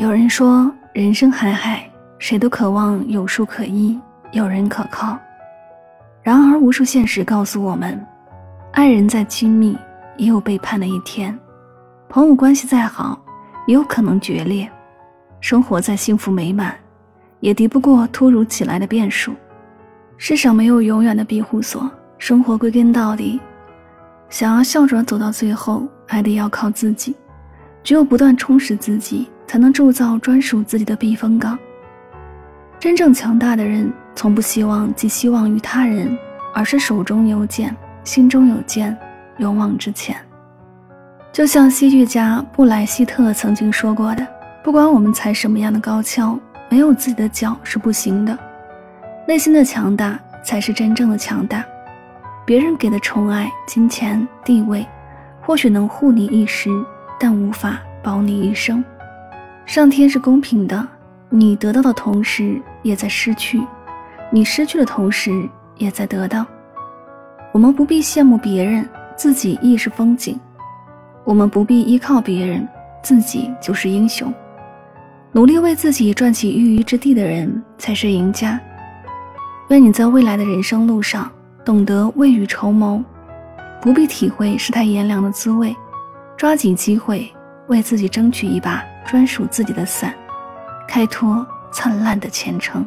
有人说，人生海海，谁都渴望有树可依，有人可靠。然而，无数现实告诉我们，爱人再亲密，也有背叛的一天；朋友关系再好，也有可能决裂；生活再幸福美满，也敌不过突如其来的变数。世上没有永远的庇护所，生活归根到底，想要笑着走到最后，还得要靠自己。只有不断充实自己。才能铸造专属自己的避风港。真正强大的人，从不希望寄希望于他人，而是手中有剑，心中有剑，勇往直前。就像戏剧家布莱希特曾经说过的：“不管我们踩什么样的高跷，没有自己的脚是不行的。内心的强大才是真正的强大。别人给的宠爱、金钱、地位，或许能护你一时，但无法保你一生。”上天是公平的，你得到的同时也在失去，你失去的同时也在得到。我们不必羡慕别人，自己亦是风景；我们不必依靠别人，自己就是英雄。努力为自己赚起一隅之地的人才是赢家。愿你在未来的人生路上懂得未雨绸缪，不必体会世态炎凉的滋味，抓紧机会为自己争取一把。专属自己的伞，开拓灿烂的前程。